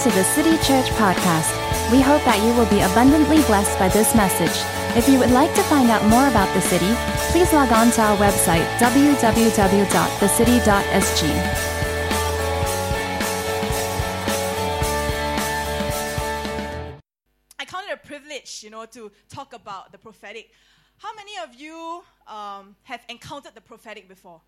to the City Church podcast. We hope that you will be abundantly blessed by this message. If you would like to find out more about the city, please log on to our website www.thecity.sg. I count it a privilege, you know, to talk about the prophetic. How many of you um, have encountered the prophetic before?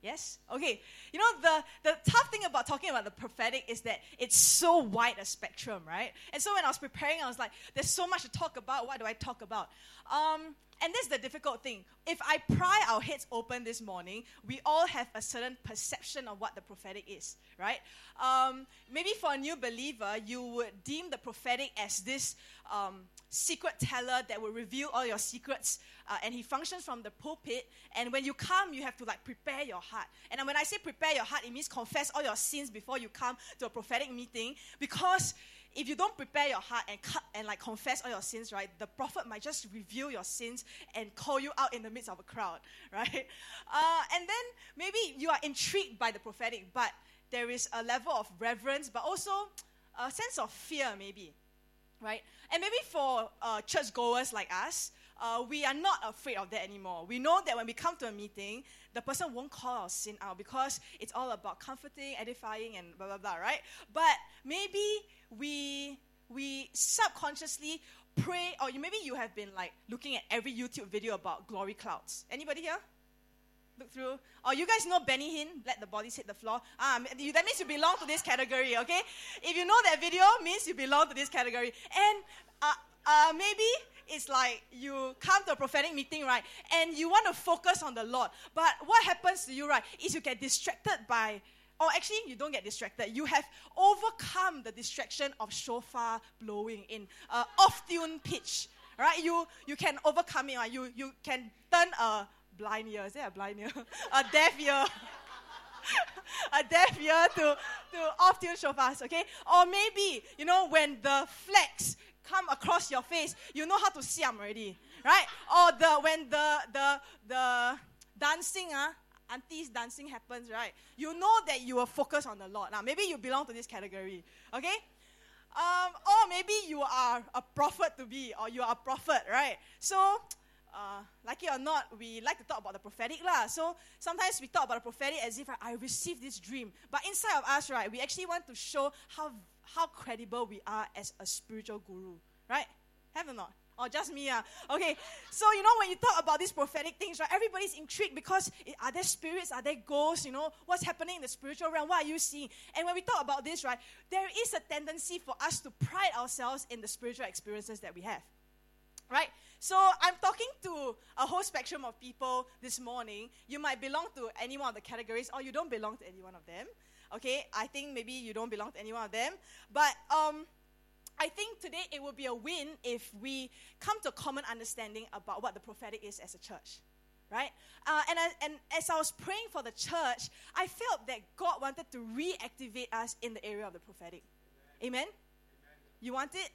Yes? Okay. You know, the, the tough thing about talking about the prophetic is that it's so wide a spectrum, right? And so when I was preparing, I was like, there's so much to talk about. What do I talk about? Um, and this is the difficult thing. If I pry our heads open this morning, we all have a certain perception of what the prophetic is, right? Um, maybe for a new believer, you would deem the prophetic as this um, secret teller that will reveal all your secrets, uh, and he functions from the pulpit. And when you come, you have to like prepare your heart. And when I say prepare your heart, it means confess all your sins before you come to a prophetic meeting, because if you don't prepare your heart and cut and like confess all your sins, right, the prophet might just reveal your sins and call you out in the midst of a crowd, right? Uh, and then maybe you are intrigued by the prophetic, but there is a level of reverence, but also a sense of fear, maybe, right? And maybe for uh, churchgoers like us, uh, we are not afraid of that anymore. We know that when we come to a meeting, the person won't call our sin out because it's all about comforting, edifying, and blah blah blah, right? But maybe we we subconsciously pray, or maybe you have been like looking at every YouTube video about glory clouds. Anybody here? Look through. Oh, you guys know Benny Hinn, let the bodies hit the floor. Um, that means you belong to this category, okay? If you know that video, means you belong to this category. And uh, uh, maybe it's like you come to a prophetic meeting, right? And you want to focus on the Lord. But what happens to you, right, is you get distracted by or actually you don't get distracted you have overcome the distraction of shofar blowing in uh, off tune pitch right you you can overcome it right? you you can turn a blind ear is there a blind ear a deaf ear a deaf ear to, to off tune shofars okay or maybe you know when the flags come across your face, you know how to siam already, right? Or the when the the the dancing, uh, aunties dancing happens, right? You know that you are focused on the Lord. Now, maybe you belong to this category, okay? Um, or maybe you are a prophet to be, or you are a prophet, right? So, uh, like it or not, we like to talk about the prophetic lah. So sometimes we talk about the prophetic as if I received this dream, but inside of us, right, we actually want to show how how credible we are as a spiritual guru, right? Have or not? Or just me? Uh? Okay, so you know, when you talk about these prophetic things, right, everybody's intrigued because are there spirits? Are there ghosts? You know, what's happening in the spiritual realm? What are you seeing? And when we talk about this, right, there is a tendency for us to pride ourselves in the spiritual experiences that we have, right? So I'm talking to a whole spectrum of people this morning. You might belong to any one of the categories, or you don't belong to any one of them. Okay, I think maybe you don't belong to any one of them. But um, I think today it would be a win if we come to a common understanding about what the prophetic is as a church. Right? Uh, and, I, and as I was praying for the church, I felt that God wanted to reactivate us in the area of the prophetic. Amen? Amen? You want it?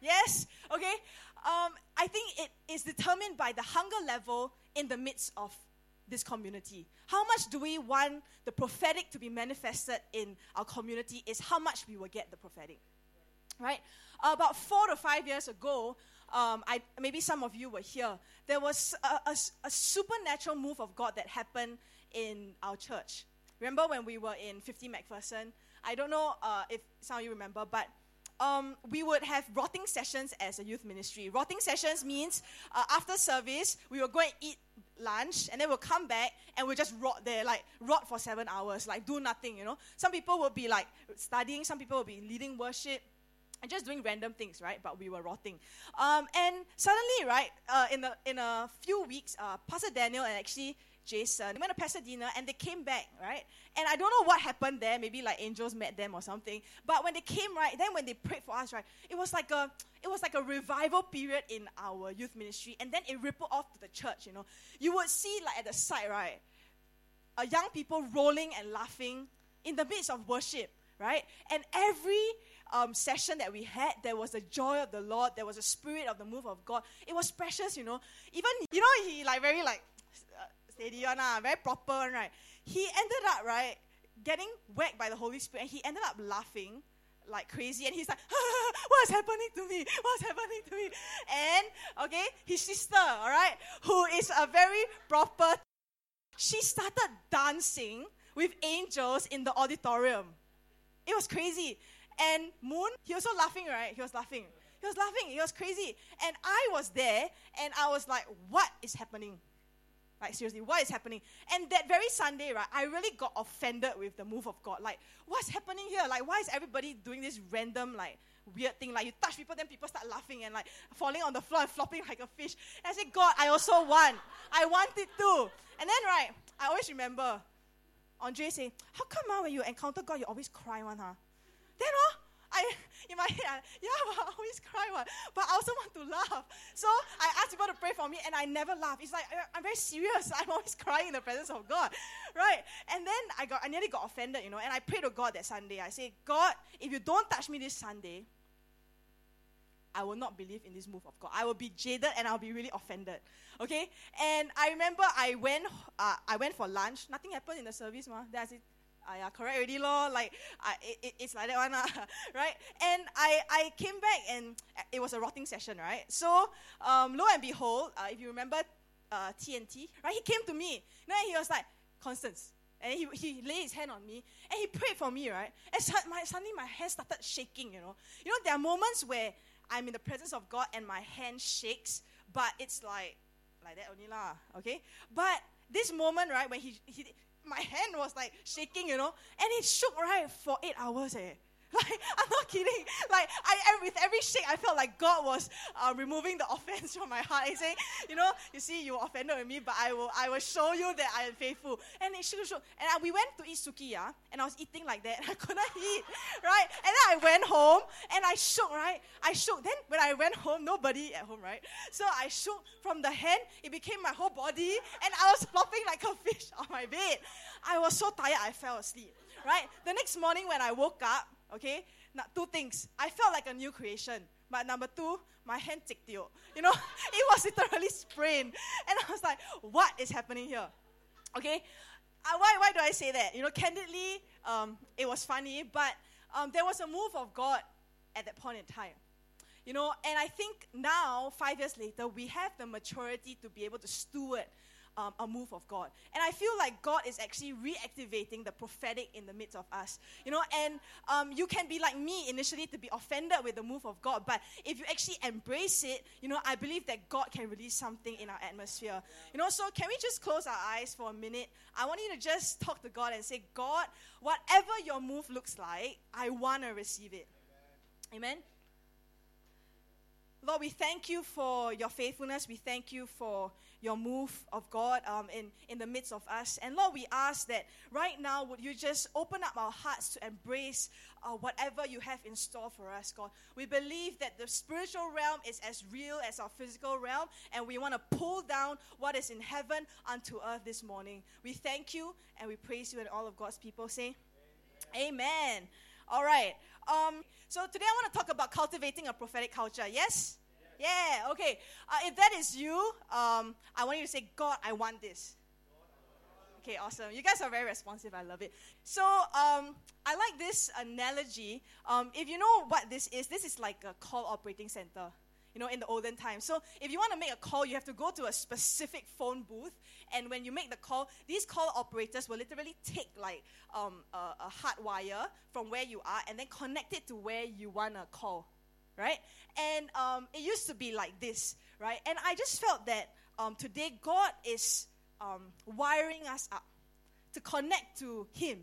Yeah. Yes? Okay. Um, I think it is determined by the hunger level in the midst of this community. How much do we want the prophetic to be manifested in our community is how much we will get the prophetic. Right? About four to five years ago, um, I, maybe some of you were here, there was a, a, a supernatural move of God that happened in our church. Remember when we were in 50 McPherson? I don't know uh, if some of you remember, but um, we would have rotting sessions as a youth ministry. Rotting sessions means uh, after service, we will go and eat lunch and then we'll come back and we'll just rot there, like rot for seven hours, like do nothing, you know. Some people will be like studying, some people will be leading worship and just doing random things, right? But we were rotting. Um, and suddenly, right, uh, in, a, in a few weeks, uh, Pastor Daniel and actually Jason. They went to Pasadena and they came back, right? And I don't know what happened there. Maybe like angels met them or something. But when they came, right, then when they prayed for us, right, it was like a it was like a revival period in our youth ministry, and then it rippled off to the church. You know, you would see like at the side, right, young people rolling and laughing in the midst of worship, right? And every um, session that we had, there was the joy of the Lord. There was a spirit of the move of God. It was precious, you know. Even you know, he like very like steady one, ah, very proper one, right? He ended up, right, getting whacked by the Holy Spirit, and he ended up laughing like crazy, and he's like, "What's happening to me? What's happening to me?" And okay, his sister, all right, who is a very proper, she started dancing with angels in the auditorium. It was crazy. And Moon, he was so laughing, right? He was laughing. He was laughing. He was crazy. And I was there, and I was like, "What is happening?" Like, seriously, what is happening? And that very Sunday, right, I really got offended with the move of God. Like, what's happening here? Like, why is everybody doing this random, like, weird thing? Like, you touch people, then people start laughing and, like, falling on the floor and flopping like a fish. And I said, God, I also want. I want it too. And then, right, I always remember Andre saying, How come, uh, when you encounter God, you always cry one, huh? Then, oh, I, in my head, yeah, but I always cry. But I also want to laugh. So I ask people to pray for me, and I never laugh. It's like I'm very serious. I'm always crying in the presence of God, right? And then I got, I nearly got offended, you know. And I prayed to God that Sunday. I say, God, if you don't touch me this Sunday, I will not believe in this move of God. I will be jaded and I'll be really offended. Okay? And I remember I went, uh, I went for lunch. Nothing happened in the service, ma. Then I said, yeah, correct already, lor. Like, uh, it, it, it's like that one, uh, right? And I, I came back and it was a rotting session, right? So, um, lo and behold, uh, if you remember uh, TNT, right? He came to me. Then he was like, Constance. And he, he laid his hand on me and he prayed for me, right? And so my, suddenly my hand started shaking, you know. You know, there are moments where I'm in the presence of God and my hand shakes, but it's like, like that only lah, okay? But this moment, right, when he, he my hand was like shaking, you know, and it shook right for eight hours. Eh. Like, I'm not kidding. Like, I, with every shake, I felt like God was uh, removing the offense from my heart. He's saying, you know, you see, you offended with me, but I will, I will show you that I am faithful. And it shook, shook. And I, we went to eat sukiya, and I was eating like that, and I couldn't eat, right? And then I went home, and I shook, right? I shook. Then when I went home, nobody at home, right? So I shook from the hand, it became my whole body, and I was flopping like a fish on my bed. I was so tired, I fell asleep, right? The next morning when I woke up, Okay? Now, two things. I felt like a new creation. But number two, my hand ticked you. You know, it was literally sprained. And I was like, what is happening here? Okay? Uh, why, why do I say that? You know, candidly, um, it was funny, but um, there was a move of God at that point in time. You know, and I think now, five years later, we have the maturity to be able to steward um, a move of God. And I feel like God is actually reactivating the prophetic in the midst of us. You know, and um, you can be like me initially to be offended with the move of God, but if you actually embrace it, you know, I believe that God can release something in our atmosphere. You know, so can we just close our eyes for a minute? I want you to just talk to God and say, God, whatever your move looks like, I want to receive it. Amen. Amen? Lord, we thank you for your faithfulness. We thank you for your move of God um, in, in the midst of us. And Lord, we ask that right now, would you just open up our hearts to embrace uh, whatever you have in store for us, God. We believe that the spiritual realm is as real as our physical realm, and we want to pull down what is in heaven unto earth this morning. We thank you and we praise you, and all of God's people say, Amen. Amen. All right. Um, so today I want to talk about cultivating a prophetic culture. Yes? Yeah, okay. Uh, if that is you, um, I want you to say, God, I want this. Okay, awesome. You guys are very responsive. I love it. So, um, I like this analogy. Um, if you know what this is, this is like a call operating center you know, in the olden times. So if you want to make a call, you have to go to a specific phone booth. And when you make the call, these call operators will literally take like um, a, a hard wire from where you are and then connect it to where you want to call right? And um, it used to be like this, right? And I just felt that um, today God is um, wiring us up to connect to Him,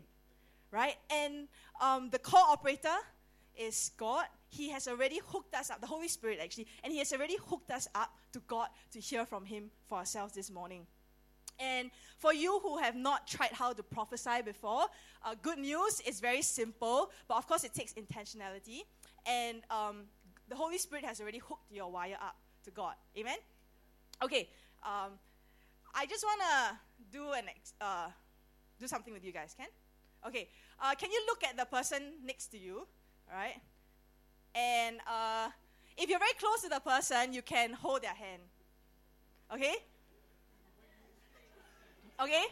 right? And um, the call operator is God. He has already hooked us up, the Holy Spirit actually, and He has already hooked us up to God to hear from Him for ourselves this morning. And for you who have not tried how to prophesy before, uh, good news is very simple, but of course it takes intentionality. And um, the Holy Spirit has already hooked your wire up to God. Amen? Okay, um, I just want to do, an ex- uh, do something with you guys, can? Okay, uh, can you look at the person next to you, right? And uh, if you're very close to the person, you can hold their hand. Okay? Okay?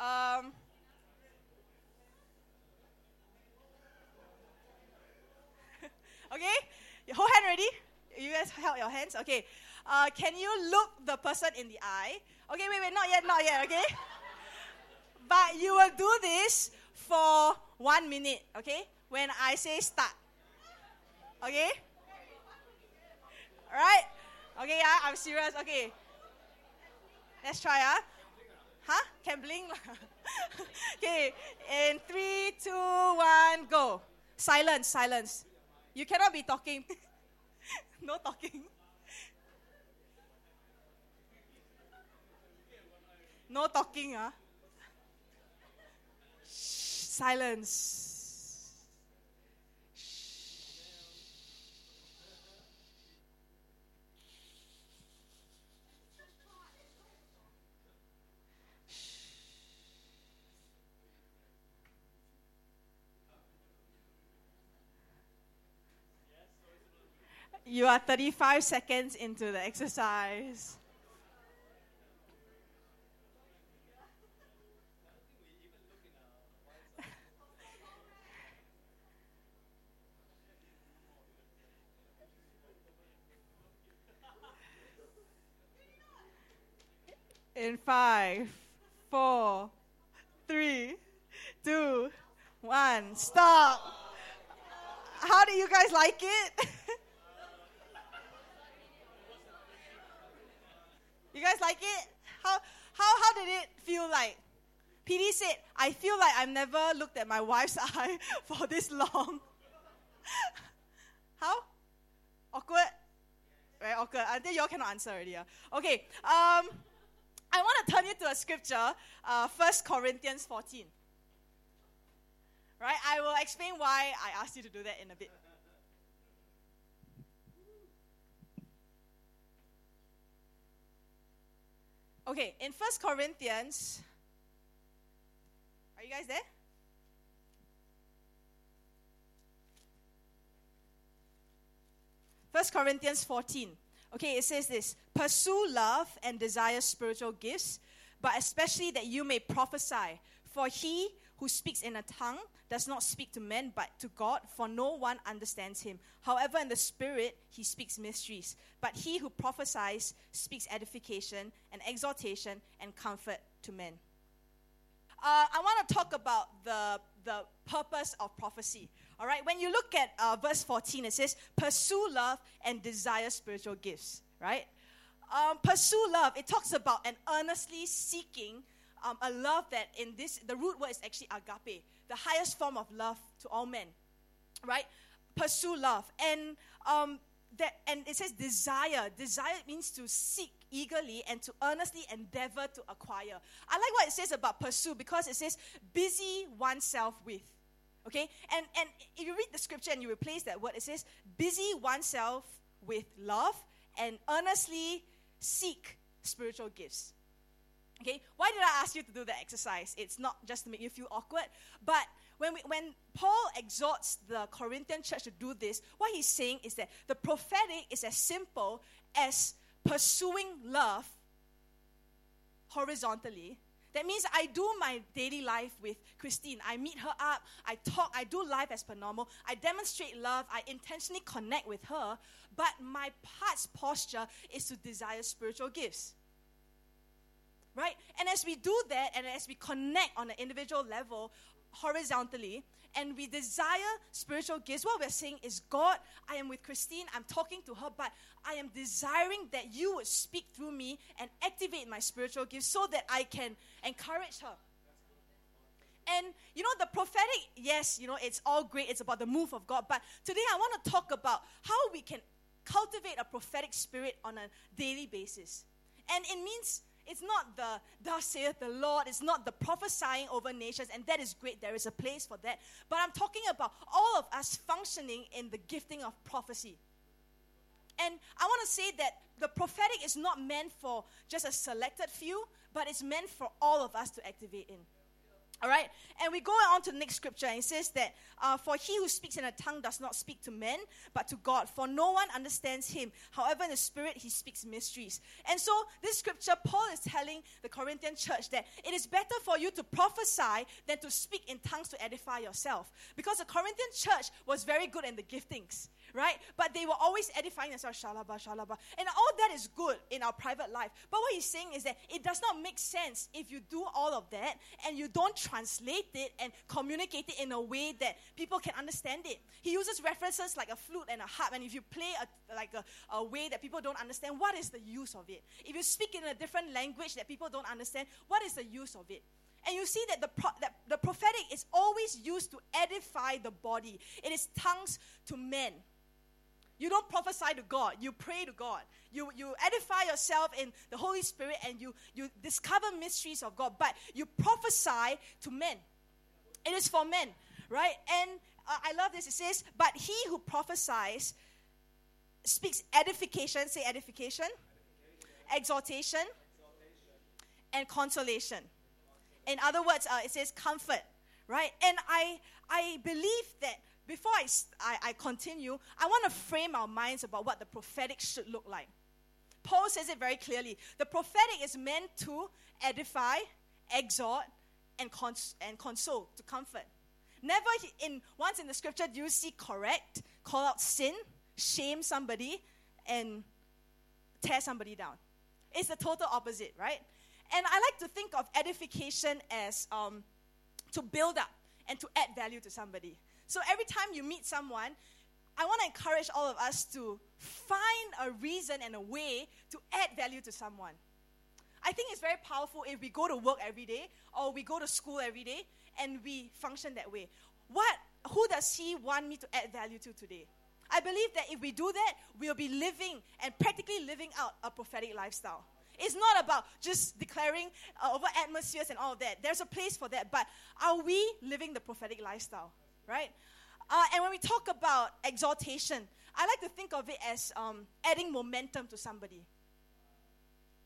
Um, okay, your whole hand ready? You guys held your hands? Okay. Uh, can you look the person in the eye? Okay, wait, wait, not yet, not yet, okay? but you will do this for one minute, okay? When I say start. Okay? Alright? Okay, yeah, I'm serious. Okay. Let's try, ah. Huh? Can blink? okay, in three, two, one, go. Silence, silence. You cannot be talking. no talking. No talking, ah. Silence. You are 35 seconds into the exercise. In five, four, three, two, one, stop. How do you guys like it? You guys like it? How, how, how did it feel like? PD said, I feel like I've never looked at my wife's eye for this long. how? Awkward? Very awkward. I think y'all cannot answer already. Yeah? Okay. Um, I want to turn you to a scripture, uh, 1 Corinthians 14. Right? I will explain why I asked you to do that in a bit. Okay, in First Corinthians, are you guys there? First Corinthians 14. Okay, it says this Pursue love and desire spiritual gifts, but especially that you may prophesy. For he who speaks in a tongue does not speak to men but to God, for no one understands him. However, in the Spirit, he speaks mysteries. But he who prophesies speaks edification and exhortation and comfort to men. Uh, I want to talk about the, the purpose of prophecy. All right, when you look at uh, verse 14, it says, Pursue love and desire spiritual gifts, right? Um, pursue love, it talks about an earnestly seeking um, a love that in this, the root word is actually agape, the highest form of love to all men, right? Pursue love. And, um, that, and it says desire. Desire means to seek eagerly and to earnestly endeavor to acquire. I like what it says about pursue because it says busy oneself with. Okay? And, and if you read the scripture and you replace that word, it says busy oneself with love and earnestly seek spiritual gifts. Okay, why did I ask you to do the exercise? It's not just to make you feel awkward, but when, we, when Paul exhorts the Corinthian church to do this, what he's saying is that the prophetic is as simple as pursuing love horizontally. That means I do my daily life with Christine. I meet her up, I talk, I do life as per normal, I demonstrate love, I intentionally connect with her, but my heart's posture is to desire spiritual gifts right? And as we do that, and as we connect on an individual level, horizontally, and we desire spiritual gifts, what we're saying is, God, I am with Christine, I'm talking to her, but I am desiring that you would speak through me and activate my spiritual gifts so that I can encourage her. And you know, the prophetic, yes, you know, it's all great, it's about the move of God, but today I want to talk about how we can cultivate a prophetic spirit on a daily basis. And it means it's not the thus saith the Lord, it's not the prophesying over nations, and that is great. There is a place for that. But I'm talking about all of us functioning in the gifting of prophecy. And I want to say that the prophetic is not meant for just a selected few, but it's meant for all of us to activate in. All right, and we go on to the next scripture, and it says that uh, for he who speaks in a tongue does not speak to men, but to God, for no one understands him. However, in the spirit he speaks mysteries. And so, this scripture, Paul is telling the Corinthian church that it is better for you to prophesy than to speak in tongues to edify yourself, because the Corinthian church was very good in the giftings right? But they were always edifying themselves, shalaba, shalaba. And all that is good in our private life. But what he's saying is that it does not make sense if you do all of that and you don't translate it and communicate it in a way that people can understand it. He uses references like a flute and a harp, and if you play a, like a, a way that people don't understand, what is the use of it? If you speak in a different language that people don't understand, what is the use of it? And you see that the, pro- that the prophetic is always used to edify the body. It is tongues to men. You don't prophesy to God, you pray to God. You, you edify yourself in the Holy Spirit and you, you discover mysteries of God, but you prophesy to men. It is for men, right? And uh, I love this. It says, But he who prophesies speaks edification, say edification, edification. Exhortation, exhortation, and consolation. In other words, uh, it says comfort, right? And I, I believe that before I, I, I continue, I want to frame our minds about what the prophetic should look like. Paul says it very clearly. The prophetic is meant to edify, exhort, and, cons- and console, to comfort. Never in once in the scripture do you see correct, call out sin, shame somebody, and tear somebody down. It's the total opposite, right? And I like to think of edification as um, to build up and to add value to somebody. So every time you meet someone, I want to encourage all of us to find a reason and a way to add value to someone. I think it's very powerful if we go to work every day or we go to school every day and we function that way. What who does he want me to add value to today? I believe that if we do that, we'll be living and practically living out a prophetic lifestyle. It's not about just declaring uh, over atmospheres and all that. There's a place for that, but are we living the prophetic lifestyle? Right? Uh, and when we talk about exaltation, I like to think of it as um, adding momentum to somebody.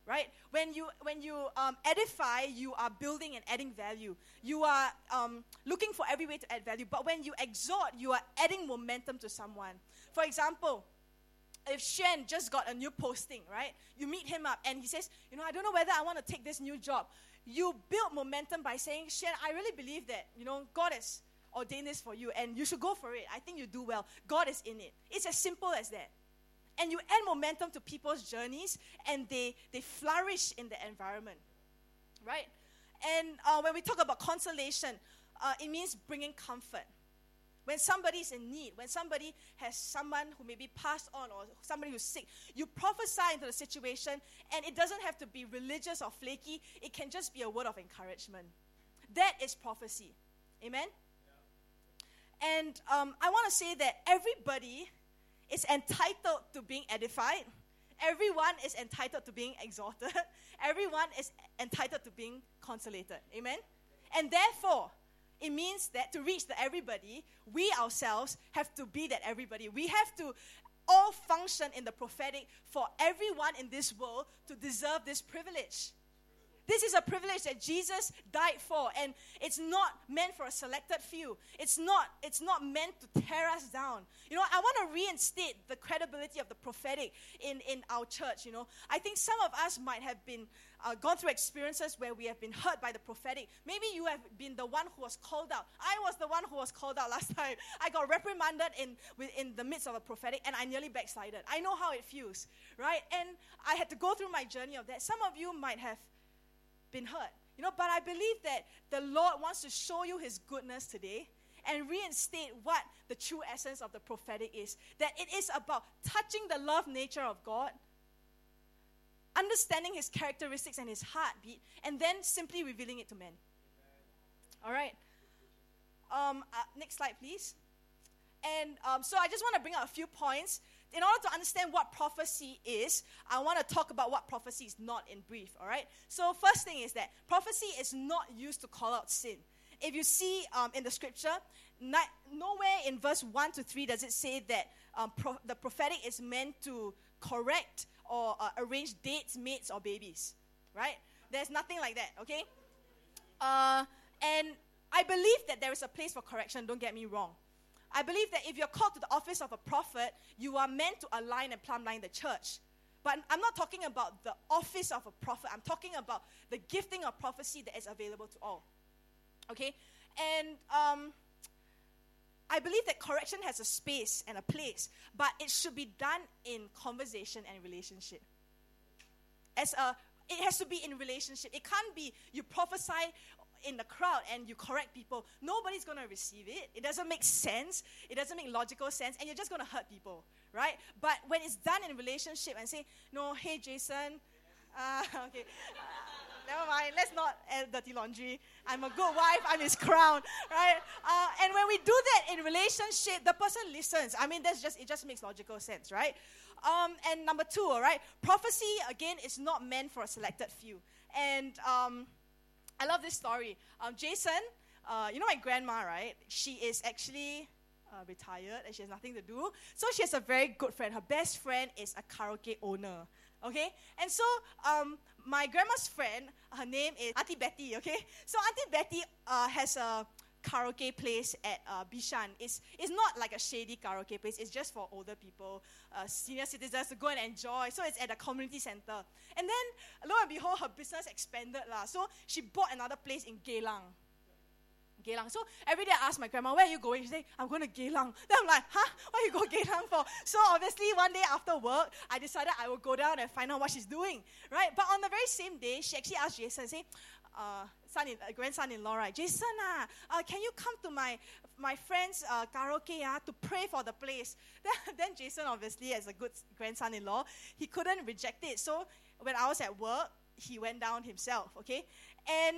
Right? When you, when you um, edify, you are building and adding value. You are um, looking for every way to add value. But when you exhort, you are adding momentum to someone. For example, if Shen just got a new posting, right? You meet him up and he says, You know, I don't know whether I want to take this new job. You build momentum by saying, Shen, I really believe that, you know, God has ordained this for you and you should go for it. I think you do well. God is in it. It's as simple as that. And you add momentum to people's journeys and they, they flourish in the environment. Right? And uh, when we talk about consolation, uh, it means bringing comfort. When somebody is in need, when somebody has someone who may be passed on or somebody who's sick, you prophesy into the situation, and it doesn't have to be religious or flaky, it can just be a word of encouragement. That is prophecy. Amen? And um, I want to say that everybody is entitled to being edified. Everyone is entitled to being exalted. Everyone is entitled to being consolated. Amen? And therefore, it means that to reach the everybody, we ourselves have to be that everybody. We have to all function in the prophetic for everyone in this world to deserve this privilege. This is a privilege that Jesus died for, and it's not meant for a selected few. It's not, it's not meant to tear us down. You know, I want to reinstate the credibility of the prophetic in, in our church. You know, I think some of us might have been uh, gone through experiences where we have been hurt by the prophetic. Maybe you have been the one who was called out. I was the one who was called out last time. I got reprimanded in, in the midst of a prophetic, and I nearly backslided. I know how it feels, right? And I had to go through my journey of that. Some of you might have been hurt. You know, but I believe that the Lord wants to show you his goodness today and reinstate what the true essence of the prophetic is. That it is about touching the love nature of God, understanding his characteristics and his heartbeat, and then simply revealing it to men. All right. Um, uh, next slide, please. And um, so I just want to bring out a few points in order to understand what prophecy is, I want to talk about what prophecy is not in brief, all right? So, first thing is that prophecy is not used to call out sin. If you see um, in the scripture, not, nowhere in verse 1 to 3 does it say that um, pro- the prophetic is meant to correct or uh, arrange dates, mates, or babies, right? There's nothing like that, okay? Uh, and I believe that there is a place for correction, don't get me wrong. I believe that if you're called to the office of a prophet, you are meant to align and plumb line the church. But I'm not talking about the office of a prophet, I'm talking about the gifting of prophecy that is available to all. Okay? And um, I believe that correction has a space and a place, but it should be done in conversation and relationship. As a, it has to be in relationship. It can't be you prophesy in the crowd and you correct people. Nobody's going to receive it. It doesn't make sense. It doesn't make logical sense, and you're just going to hurt people, right? But when it's done in relationship and say, no, hey, Jason, uh, okay. never mind. Let's not add dirty laundry. I'm a good wife. I'm his crown, right? Uh, and when we do that in relationship, the person listens. I mean, that's just it. Just makes logical sense, right? Um, and number two, all right, prophecy again is not meant for a selected few. And um, I love this story. Um, Jason, uh, you know my grandma, right? She is actually uh, retired and she has nothing to do. So she has a very good friend. Her best friend is a karaoke owner. Okay? And so um, my grandma's friend, her name is Auntie Betty, okay? So Auntie Betty uh, has a karaoke place at uh, Bishan. It's, it's not like a shady karaoke place, it's just for older people, uh, senior citizens to go and enjoy. So it's at a community center. And then, lo and behold, her business expanded. La. So she bought another place in Geylang. Geylang. So every day I ask my grandma, where are you going? She say, I'm going to Geylang. Then I'm like, huh? What you go Geylang for? So obviously one day after work, I decided I will go down and find out what she's doing, right? But on the very same day, she actually asked Jason, say, uh, son in, uh, grandson-in-law, right? Jason, uh, uh, can you come to my my friend's uh, karaoke uh, to pray for the place? Then, then Jason, obviously, as a good grandson-in-law, he couldn't reject it. So when I was at work, he went down himself, okay? And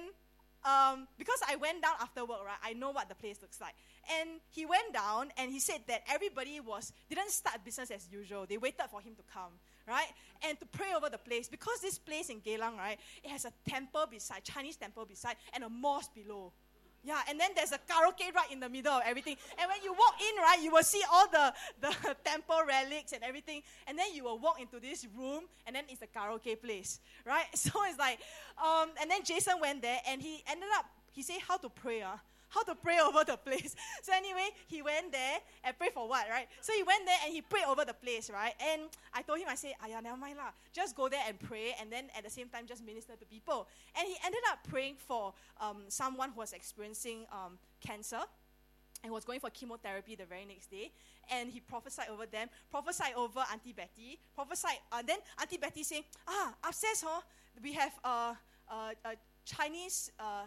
um, because I went down after work, right, I know what the place looks like. And he went down and he said that everybody was didn't start business as usual. They waited for him to come, right? And to pray over the place. Because this place in Geylang, right, it has a temple beside, Chinese temple beside, and a mosque below. Yeah, and then there's a karaoke right in the middle of everything. And when you walk in, right, you will see all the, the temple relics and everything. And then you will walk into this room, and then it's a karaoke place, right? So it's like, um, and then Jason went there, and he ended up, he said, how to pray, uh? How to pray over the place. So anyway, he went there and prayed for what, right? So he went there and he prayed over the place, right? And I told him, I said, Aya, never mind lah. Just go there and pray and then at the same time just minister to people. And he ended up praying for um, someone who was experiencing um, cancer and was going for chemotherapy the very next day. And he prophesied over them, prophesied over Auntie Betty, prophesied. Uh, then Auntie Betty saying, ah, upstairs, huh, we have uh, uh, a Chinese, uh,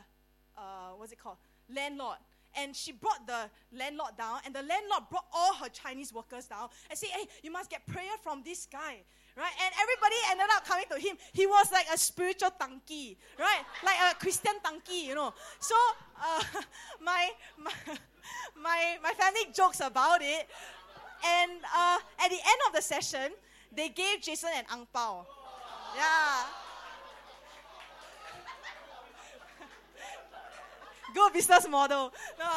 what's it called? Landlord. And she brought the landlord down, and the landlord brought all her Chinese workers down and said, Hey, you must get prayer from this guy. Right? And everybody ended up coming to him. He was like a spiritual donkey, right? Like a Christian donkey, you know. So uh, my, my, my, my family jokes about it. And uh, at the end of the session, they gave Jason an ang pao. Yeah. Good business model. No.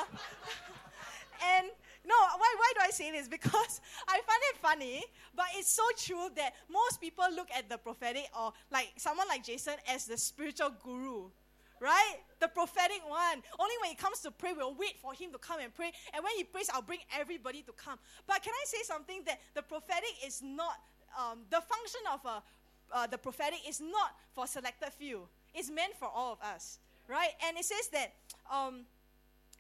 And no, why, why do I say this? Because I find it funny, but it's so true that most people look at the prophetic or like someone like Jason as the spiritual guru. Right? The prophetic one. Only when it comes to pray, we'll wait for him to come and pray. And when he prays, I'll bring everybody to come. But can I say something that the prophetic is not, um, the function of a, uh, the prophetic is not for selected few. It's meant for all of us right? And it says that um,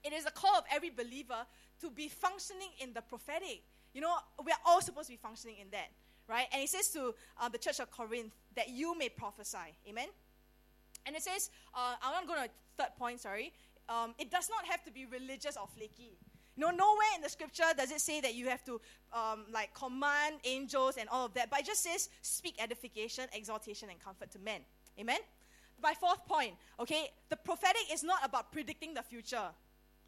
it is a call of every believer to be functioning in the prophetic. You know, we are all supposed to be functioning in that, right? And it says to uh, the church of Corinth that you may prophesy. Amen? And it says, uh, I want to go to third point, sorry. Um, it does not have to be religious or flaky. No, nowhere in the scripture does it say that you have to um, like command angels and all of that, but it just says speak edification, exaltation, and comfort to men. Amen? My fourth point, okay, the prophetic is not about predicting the future.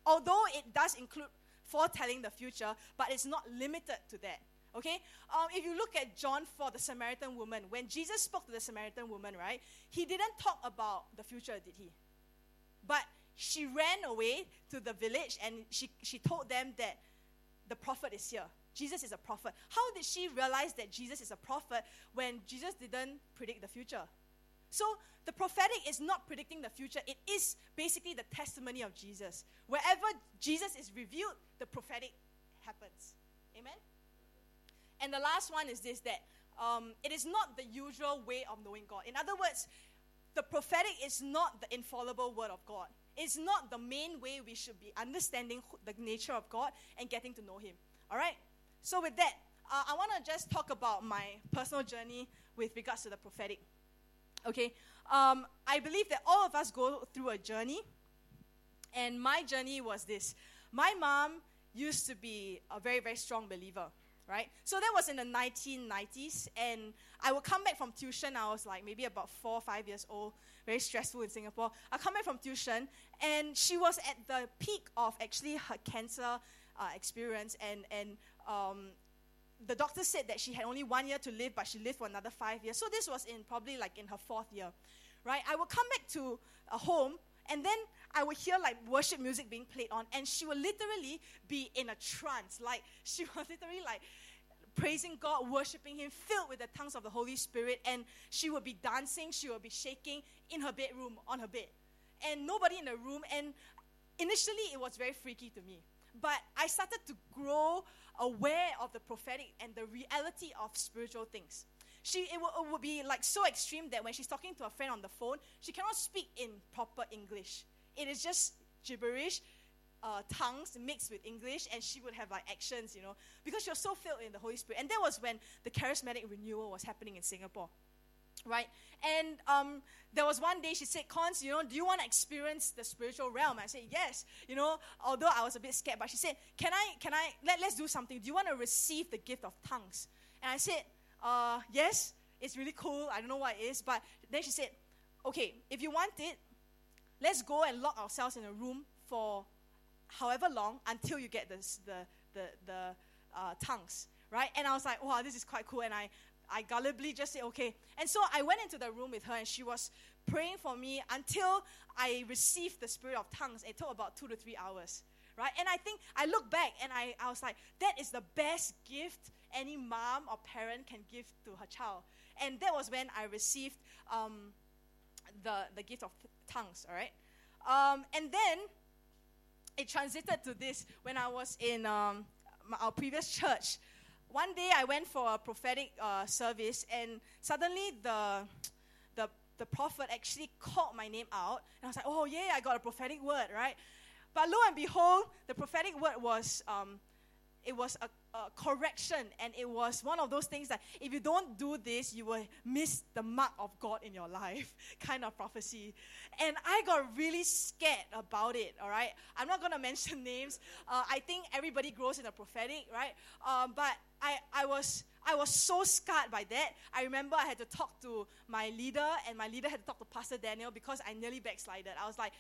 Although it does include foretelling the future, but it's not limited to that. Okay? Um, if you look at John for the Samaritan woman, when Jesus spoke to the Samaritan woman, right, he didn't talk about the future, did he? But she ran away to the village and she, she told them that the prophet is here. Jesus is a prophet. How did she realize that Jesus is a prophet when Jesus didn't predict the future? So the prophetic is not predicting the future, it is basically the testimony of Jesus. Wherever Jesus is revealed, the prophetic happens. Amen? And the last one is this that um, it is not the usual way of knowing God. In other words, the prophetic is not the infallible word of God. It's not the main way we should be understanding the nature of God and getting to know Him. All right? So, with that, uh, I want to just talk about my personal journey with regards to the prophetic. Okay? Um, I believe that all of us go through a journey, and my journey was this. My mom used to be a very, very strong believer right? So that was in the 1990s, and I would come back from tuition. I was like maybe about four or five years old, very stressful in Singapore. I come back from tuition, and she was at the peak of actually her cancer uh, experience, and and um, the doctor said that she had only one year to live, but she lived for another five years. So this was in probably like in her fourth year, right? I would come back to a home, and then I would hear like worship music being played on, and she would literally be in a trance. Like she was literally like praising God, worshiping Him, filled with the tongues of the Holy Spirit, and she would be dancing, she would be shaking in her bedroom on her bed. And nobody in the room, and initially it was very freaky to me. But I started to grow aware of the prophetic and the reality of spiritual things. She, it, it would be like so extreme that when she's talking to a friend on the phone, she cannot speak in proper English. It is just gibberish, uh, tongues mixed with English, and she would have like actions, you know, because she was so filled in the Holy Spirit. And that was when the charismatic renewal was happening in Singapore, right? And um, there was one day she said, Cons, you know, do you want to experience the spiritual realm? I said, yes, you know, although I was a bit scared, but she said, can I, can I, let, let's do something. Do you want to receive the gift of tongues? And I said, uh, yes, it's really cool. I don't know what it is. But then she said, okay, if you want it, let's go and lock ourselves in a room for however long until you get this, the, the, the uh, tongues, right? And I was like, wow, this is quite cool. And I, I gullibly just said, okay. And so I went into the room with her and she was praying for me until I received the spirit of tongues. It took about two to three hours, right? And I think I look back and I, I was like, that is the best gift any mom or parent can give to her child. And that was when I received um, the, the gift of tongues, all right? Um, and then it transited to this when I was in um, our previous church. One day I went for a prophetic uh, service, and suddenly the, the, the prophet actually called my name out. And I was like, oh, yeah, I got a prophetic word, right? But lo and behold, the prophetic word was, um, it was a uh, correction, and it was one of those things that if you don't do this, you will miss the mark of God in your life, kind of prophecy. And I got really scared about it. All right, I'm not gonna mention names. Uh, I think everybody grows in the prophetic, right? Um, but I, I was. I was so scarred by that. I remember I had to talk to my leader, and my leader had to talk to Pastor Daniel because I nearly backslided. I was like,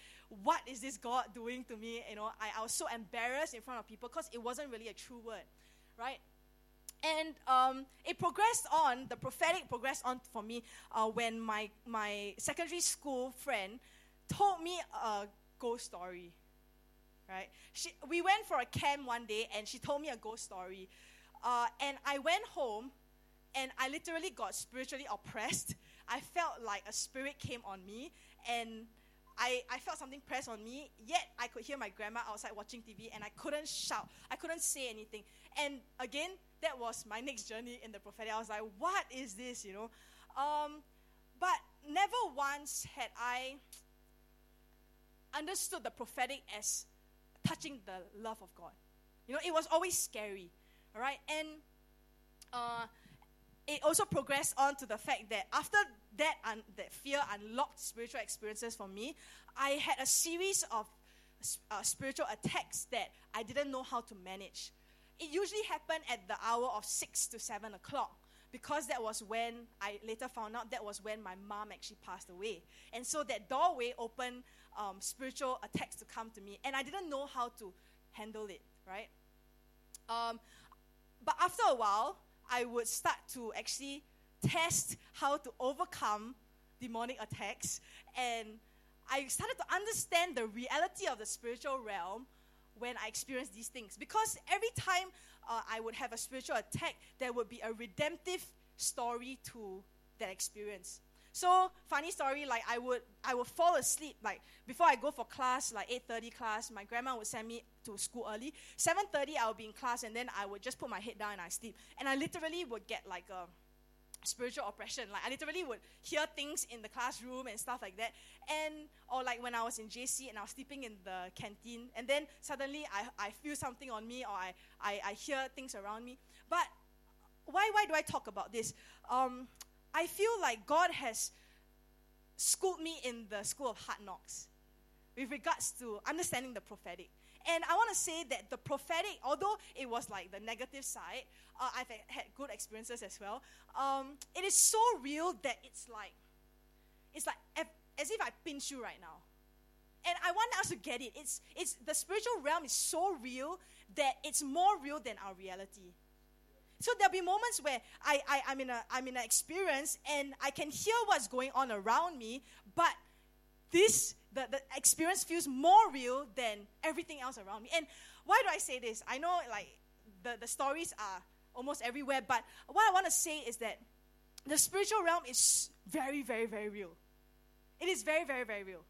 what is this God doing to me? You know, I, I was so embarrassed in front of people because it wasn't really a true word right? And um, it progressed on, the prophetic progressed on for me uh, when my, my secondary school friend told me a ghost story, right? She, we went for a camp one day and she told me a ghost story. Uh, and I went home and I literally got spiritually oppressed. I felt like a spirit came on me and I, I felt something press on me, yet I could hear my grandma outside watching TV and I couldn't shout. I couldn't say anything. And again, that was my next journey in the prophetic. I was like, what is this, you know? Um, but never once had I understood the prophetic as touching the love of God. You know, it was always scary, all right? And uh, it also progressed on to the fact that after that, un- that fear unlocked spiritual experiences for me, I had a series of uh, spiritual attacks that I didn't know how to manage. It usually happened at the hour of 6 to 7 o'clock because that was when I later found out that was when my mom actually passed away. And so that doorway opened um, spiritual attacks to come to me, and I didn't know how to handle it, right? Um, but after a while, I would start to actually test how to overcome demonic attacks, and I started to understand the reality of the spiritual realm when I experienced these things. Because every time uh, I would have a spiritual attack, there would be a redemptive story to that experience. So funny story, like I would I would fall asleep like before I go for class, like 8:30 class. My grandma would send me to school early. 7:30 I would be in class, and then I would just put my head down and I sleep. And I literally would get like a spiritual oppression. Like I literally would hear things in the classroom and stuff like that. And or like when I was in JC and I was sleeping in the canteen, and then suddenly I, I feel something on me or I, I, I hear things around me. But why why do I talk about this? Um, I feel like God has schooled me in the school of hard knocks with regards to understanding the prophetic. And I want to say that the prophetic, although it was like the negative side, uh, I've had good experiences as well. Um, it is so real that it's like, it's like as if I pinch you right now. And I want us to get it. It's, it's the spiritual realm is so real that it's more real than our reality. So there'll be moments where I, I, I'm, in a, I'm in an experience and I can hear what's going on around me, but this, the, the experience feels more real than everything else around me. And why do I say this? I know like the, the stories are almost everywhere, but what I want to say is that the spiritual realm is very, very, very real. It is very, very, very real.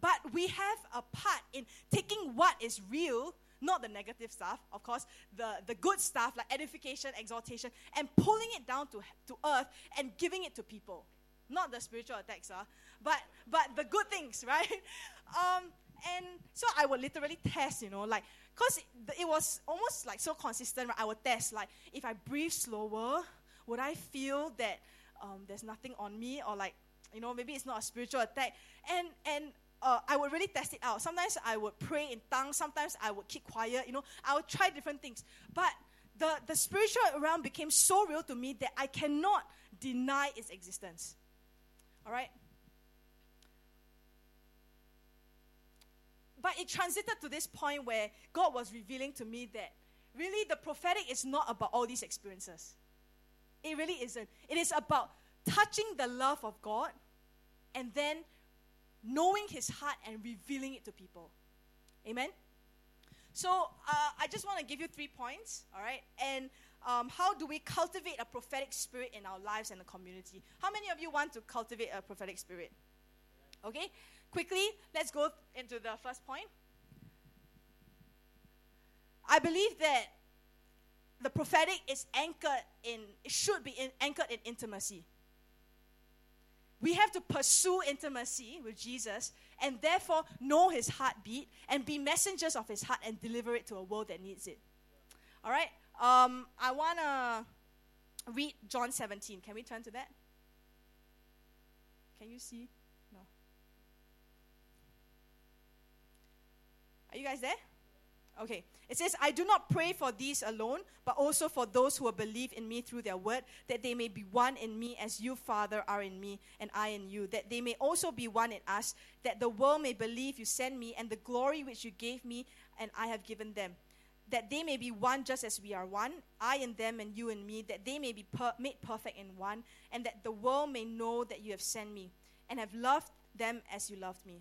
But we have a part in taking what is real not the negative stuff, of course, the, the good stuff like edification, exhortation, and pulling it down to, to earth and giving it to people. Not the spiritual attacks, uh, but, but the good things, right? Um, and so I would literally test, you know, like, because it, it, was almost like so consistent, right? I would test, like, if I breathe slower, would I feel that um, there's nothing on me, or like, you know, maybe it's not a spiritual attack. And, and uh, I would really test it out. Sometimes I would pray in tongues. Sometimes I would keep quiet. You know, I would try different things. But the, the spiritual realm became so real to me that I cannot deny its existence. All right? But it transited to this point where God was revealing to me that really the prophetic is not about all these experiences. It really isn't. It is about touching the love of God and then knowing his heart and revealing it to people. Amen? So uh, I just want to give you three points, all right? And um, how do we cultivate a prophetic spirit in our lives and the community? How many of you want to cultivate a prophetic spirit? Okay, quickly, let's go into the first point. I believe that the prophetic is anchored in, it should be in, anchored in intimacy. We have to pursue intimacy with Jesus and therefore know his heartbeat and be messengers of his heart and deliver it to a world that needs it. All right? Um, I want to read John 17. Can we turn to that? Can you see? No. Are you guys there? Okay. It says, I do not pray for these alone, but also for those who will believe in me through their word, that they may be one in me as you, Father, are in me, and I in you, that they may also be one in us, that the world may believe you sent me, and the glory which you gave me, and I have given them. That they may be one just as we are one, I in them and you in me, that they may be per- made perfect in one, and that the world may know that you have sent me, and have loved them as you loved me.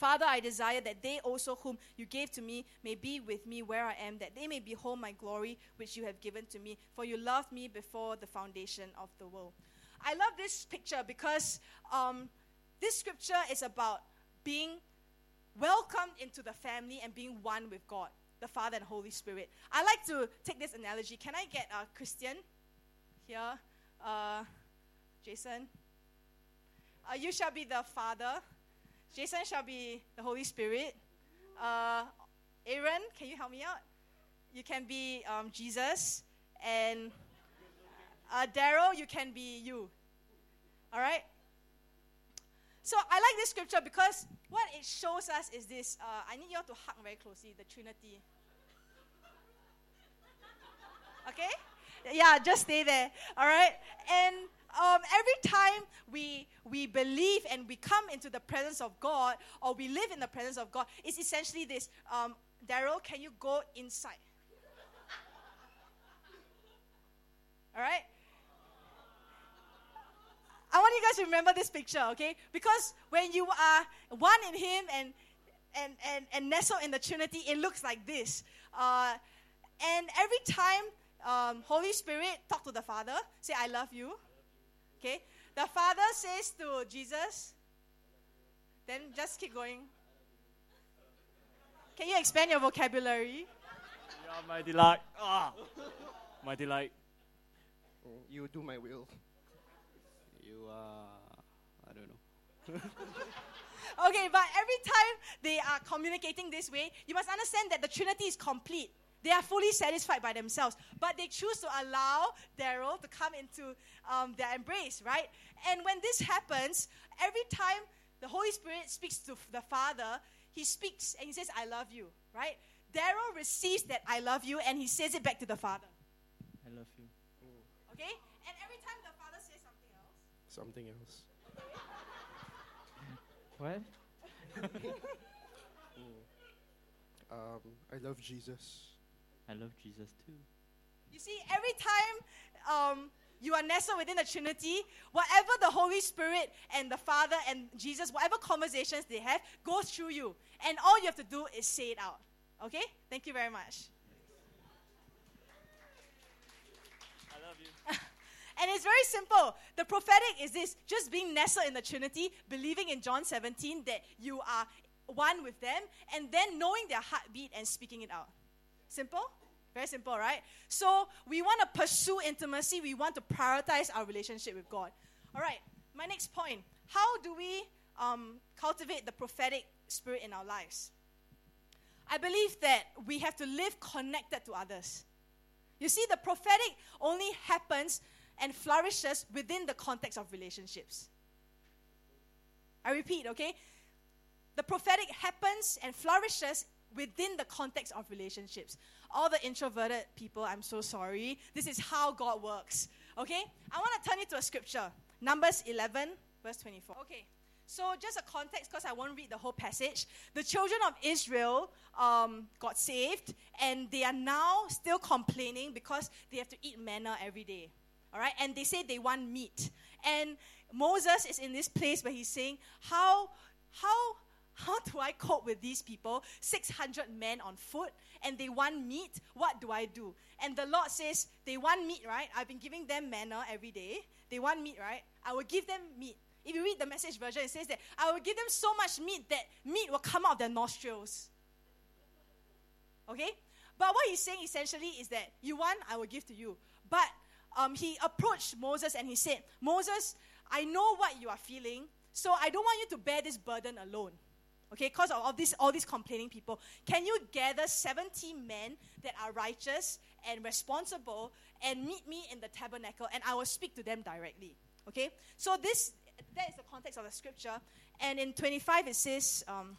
Father, I desire that they also, whom you gave to me, may be with me where I am, that they may behold my glory which you have given to me, for you loved me before the foundation of the world. I love this picture because um, this scripture is about being welcomed into the family and being one with God, the Father and Holy Spirit. I like to take this analogy. Can I get a Christian here? Uh, Jason? Uh, you shall be the father Jason shall be the Holy Spirit. Uh, Aaron, can you help me out? You can be um, Jesus. And uh, Daryl, you can be you. All right? So I like this scripture because what it shows us is this. Uh, I need you all to hug very closely the Trinity. Okay? Yeah, just stay there. All right? And um, every time we, we believe and we come into the presence of God or we live in the presence of God, it's essentially this um, Daryl, can you go inside? All right? I want you guys to remember this picture, okay? Because when you are one in Him and and and, and nestle in the Trinity, it looks like this. Uh, and every time um, Holy Spirit talk to the Father, say, "I love you," Okay? the Father says to Jesus, then just keep going. Can you expand your vocabulary? You are my delight. Ah, my delight. You do my will. You are, I don't know. Okay, but every time they are communicating this way, you must understand that the Trinity is complete. They are fully satisfied by themselves, but they choose to allow Daryl to come into um, their embrace, right? And when this happens, every time the Holy Spirit speaks to the Father, he speaks and he says, I love you, right? Daryl receives that I love you and he says it back to the Father, I love you. okay? And every time the Father says something else, Something else. What? Um, I love Jesus. I love Jesus too. You see, every time um, you are nestled within the Trinity, whatever the Holy Spirit and the Father and Jesus, whatever conversations they have, goes through you. And all you have to do is say it out. Okay? Thank you very much. I love you. And it's very simple. The prophetic is this just being nestled in the Trinity, believing in John 17 that you are one with them, and then knowing their heartbeat and speaking it out. Simple? Very simple, right? So we want to pursue intimacy, we want to prioritize our relationship with God. All right, my next point how do we um, cultivate the prophetic spirit in our lives? I believe that we have to live connected to others. You see, the prophetic only happens and flourishes within the context of relationships. I repeat, okay? The prophetic happens and flourishes within the context of relationships. All the introverted people, I'm so sorry. This is how God works. Okay? I want to turn you to a scripture. Numbers 11, verse 24. Okay. So, just a context because I won't read the whole passage. The children of Israel um, got saved, and they are now still complaining because they have to eat manna every day. All right? And they say they want meat. And Moses is in this place where he's saying, How, how, how do I cope with these people? 600 men on foot, and they want meat. What do I do? And the Lord says, They want meat, right? I've been giving them manna every day. They want meat, right? I will give them meat. If you read the message version, it says that I will give them so much meat that meat will come out of their nostrils. Okay? But what he's saying essentially is that you want, I will give to you. But um, he approached Moses and he said, Moses, I know what you are feeling, so I don't want you to bear this burden alone. Okay, because of all these, all these complaining people. Can you gather 70 men that are righteous and responsible and meet me in the tabernacle and I will speak to them directly? Okay, so this that is the context of the scripture. And in 25 it says, um,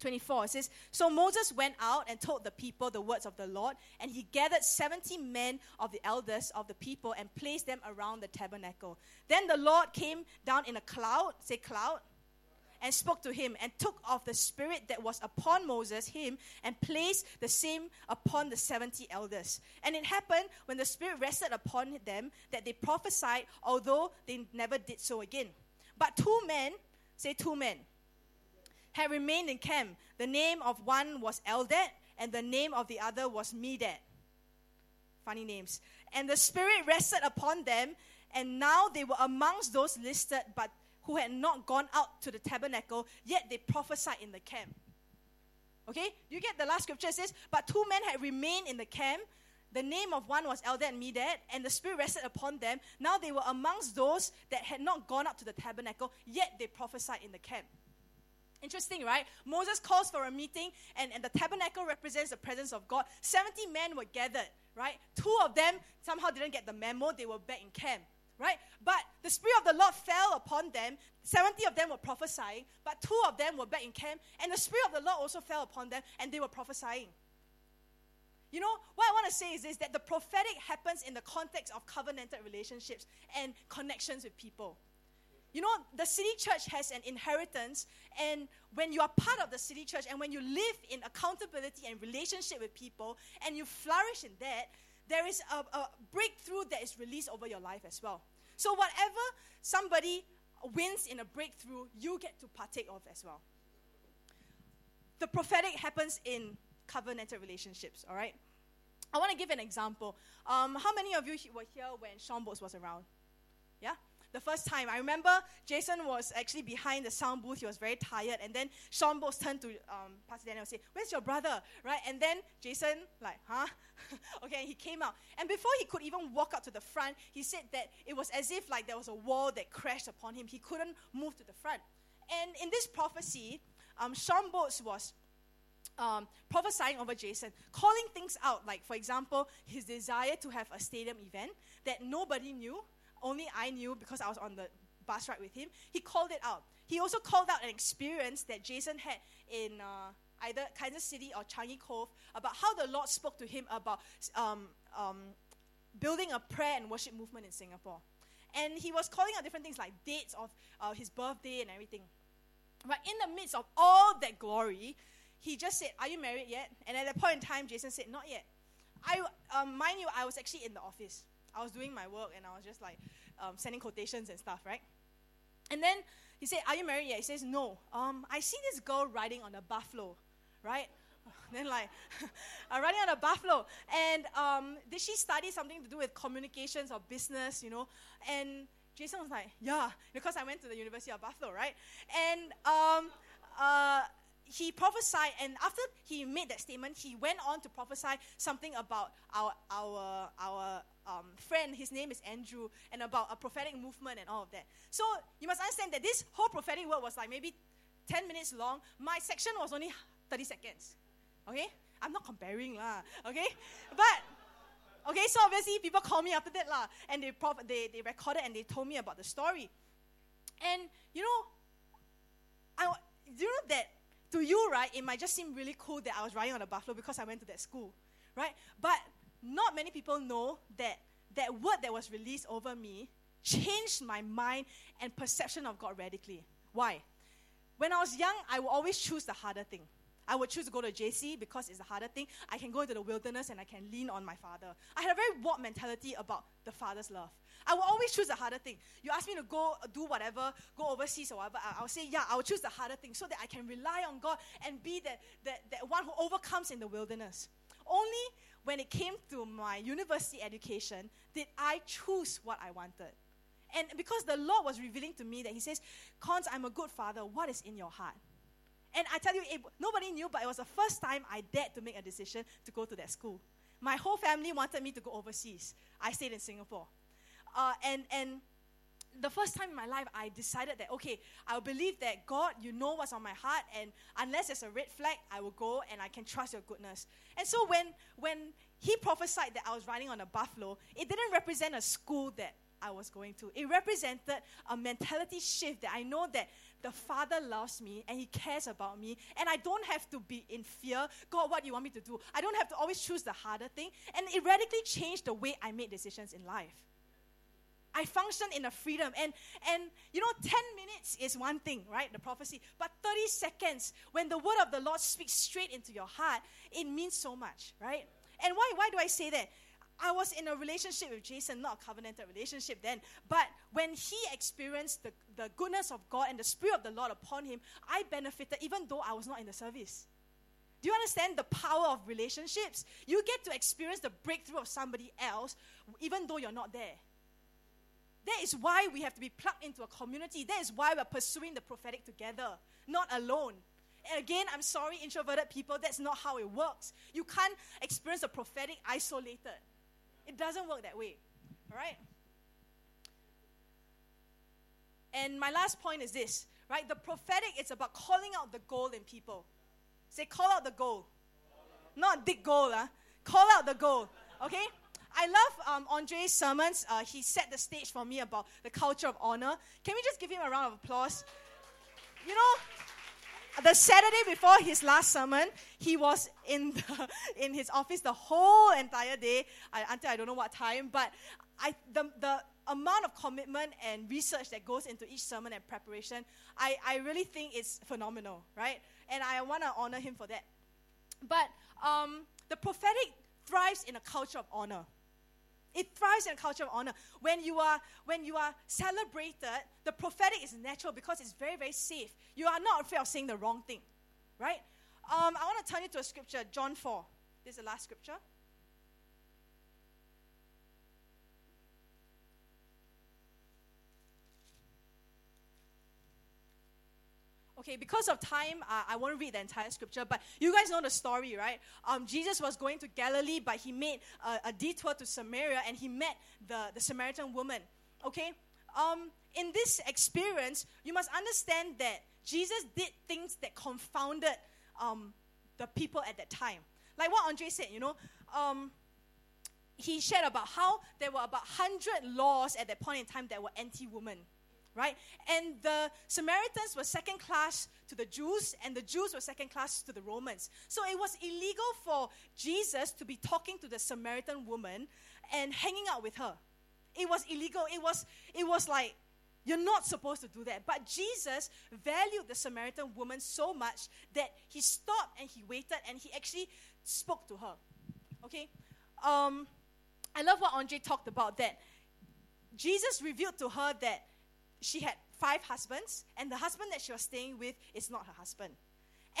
24, it says, So Moses went out and told the people the words of the Lord, and he gathered 70 men of the elders of the people and placed them around the tabernacle. Then the Lord came down in a cloud, say cloud, and spoke to him, and took of the spirit that was upon Moses, him, and placed the same upon the 70 elders. And it happened when the spirit rested upon them that they prophesied, although they never did so again. But two men, say two men, had remained in camp. The name of one was Eldad, and the name of the other was Medad. Funny names. And the Spirit rested upon them, and now they were amongst those listed, but who had not gone out to the tabernacle, yet they prophesied in the camp. Okay? You get the last scripture? It says, But two men had remained in the camp. The name of one was Eldad and Medad, and the Spirit rested upon them. Now they were amongst those that had not gone up to the tabernacle, yet they prophesied in the camp. Interesting, right? Moses calls for a meeting, and, and the tabernacle represents the presence of God. 70 men were gathered, right? Two of them somehow didn't get the memo, they were back in camp, right? But the Spirit of the Lord fell upon them. 70 of them were prophesying, but two of them were back in camp, and the Spirit of the Lord also fell upon them, and they were prophesying. You know, what I want to say is this that the prophetic happens in the context of covenanted relationships and connections with people. You know, the city church has an inheritance, and when you are part of the city church and when you live in accountability and relationship with people and you flourish in that, there is a, a breakthrough that is released over your life as well. So, whatever somebody wins in a breakthrough, you get to partake of as well. The prophetic happens in covenanted relationships, all right? I want to give an example. Um, how many of you were here when Shawn Bolz was around? Yeah? The first time. I remember Jason was actually behind the sound booth. He was very tired. And then Shawn Bolz turned to um, Pastor Daniel and said, Where's your brother? Right? And then Jason, like, huh? okay, and he came out. And before he could even walk up to the front, he said that it was as if like there was a wall that crashed upon him. He couldn't move to the front. And in this prophecy, um, Shawn Bolz was um, prophesying over Jason, calling things out, like, for example, his desire to have a stadium event that nobody knew, only I knew because I was on the bus ride with him. He called it out. He also called out an experience that Jason had in uh, either Kansas City or Changi Cove about how the Lord spoke to him about um, um, building a prayer and worship movement in Singapore. And he was calling out different things like dates of uh, his birthday and everything. But in the midst of all that glory, he just said, Are you married yet? And at that point in time, Jason said, Not yet. I, um, mind you, I was actually in the office. I was doing my work and I was just like um, sending quotations and stuff, right? And then he said, Are you married yet? He says, No. Um, I see this girl riding on a buffalo, right? then like uh, riding on a buffalo and um, did she study something to do with communications or business you know and jason was like yeah because i went to the university of buffalo right and um, uh, he prophesied, and after he made that statement, he went on to prophesy something about our our our um, friend. His name is Andrew, and about a prophetic movement and all of that. So you must understand that this whole prophetic word was like maybe ten minutes long. My section was only thirty seconds. Okay, I'm not comparing lah. Okay, but okay. So obviously people call me after that lah, and they prof- they they recorded and they told me about the story. And you know, I you know that to you, right, it might just seem really cool that I was riding on a buffalo because I went to that school, right? But not many people know that that word that was released over me changed my mind and perception of God radically. Why? When I was young, I would always choose the harder thing. I would choose to go to JC because it's a harder thing. I can go into the wilderness and I can lean on my father. I had a very warped mentality about the father's love. I will always choose the harder thing. You ask me to go do whatever, go overseas or whatever, I, will say, yeah, I will choose the harder thing so that I can rely on God and be that, that, that one who overcomes in the wilderness. Only when it came to my university education did I choose what I wanted. And because the Lord was revealing to me that He says, Cons, I'm a good father. What is in your heart? And I tell you, it, nobody knew, but it was the first time I dared to make a decision to go to that school. My whole family wanted me to go overseas. I stayed in Singapore. Uh, and, and the first time in my life, I decided that, okay, I'll believe that God, you know what's on my heart, and unless there's a red flag, I will go and I can trust your goodness. And so when, when he prophesied that I was riding on a buffalo, it didn't represent a school that I was going to. It represented a mentality shift that I know that the Father loves me and He cares about me, and I don't have to be in fear. God, what do you want me to do? I don't have to always choose the harder thing. And it radically changed the way I made decisions in life. I function in a freedom. And, and you know, 10 minutes is one thing, right? The prophecy. But 30 seconds, when the word of the Lord speaks straight into your heart, it means so much, right? And why, why do I say that? I was in a relationship with Jason, not a covenanted relationship then. But when he experienced the, the goodness of God and the Spirit of the Lord upon him, I benefited even though I was not in the service. Do you understand the power of relationships? You get to experience the breakthrough of somebody else even though you're not there. That is why we have to be plugged into a community. That is why we're pursuing the prophetic together, not alone. And again, I'm sorry, introverted people, that's not how it works. You can't experience the prophetic isolated. It doesn't work that way. All right? And my last point is this, right? The prophetic is about calling out the goal in people. Say, call out the goal. Not dig goal, huh? Call out the goal, Okay? I love um, Andre's sermons. Uh, he set the stage for me about the culture of honor. Can we just give him a round of applause? You know, the Saturday before his last sermon, he was in the, in his office the whole entire day I, until I don't know what time. But I, the, the amount of commitment and research that goes into each sermon and preparation, I, I really think it's phenomenal, right? And I want to honor him for that. But um, the prophetic thrives in a culture of honor. It thrives in a culture of honor. When you are when you are celebrated, the prophetic is natural because it's very very safe. You are not afraid of saying the wrong thing, right? Um, I want to turn you to a scripture, John four. This is the last scripture. Okay, because of time, uh, I won't read the entire scripture, but you guys know the story, right? Um, Jesus was going to Galilee, but he made a, a detour to Samaria and he met the, the Samaritan woman. Okay? Um, in this experience, you must understand that Jesus did things that confounded um, the people at that time. Like what Andre said, you know, um, he shared about how there were about 100 laws at that point in time that were anti woman right? And the Samaritans were second class to the Jews, and the Jews were second class to the Romans. So it was illegal for Jesus to be talking to the Samaritan woman and hanging out with her. It was illegal. It was, it was like, you're not supposed to do that. But Jesus valued the Samaritan woman so much that he stopped and he waited and he actually spoke to her. Okay? Um, I love what Andre talked about that. Jesus revealed to her that she had five husbands, and the husband that she was staying with is not her husband.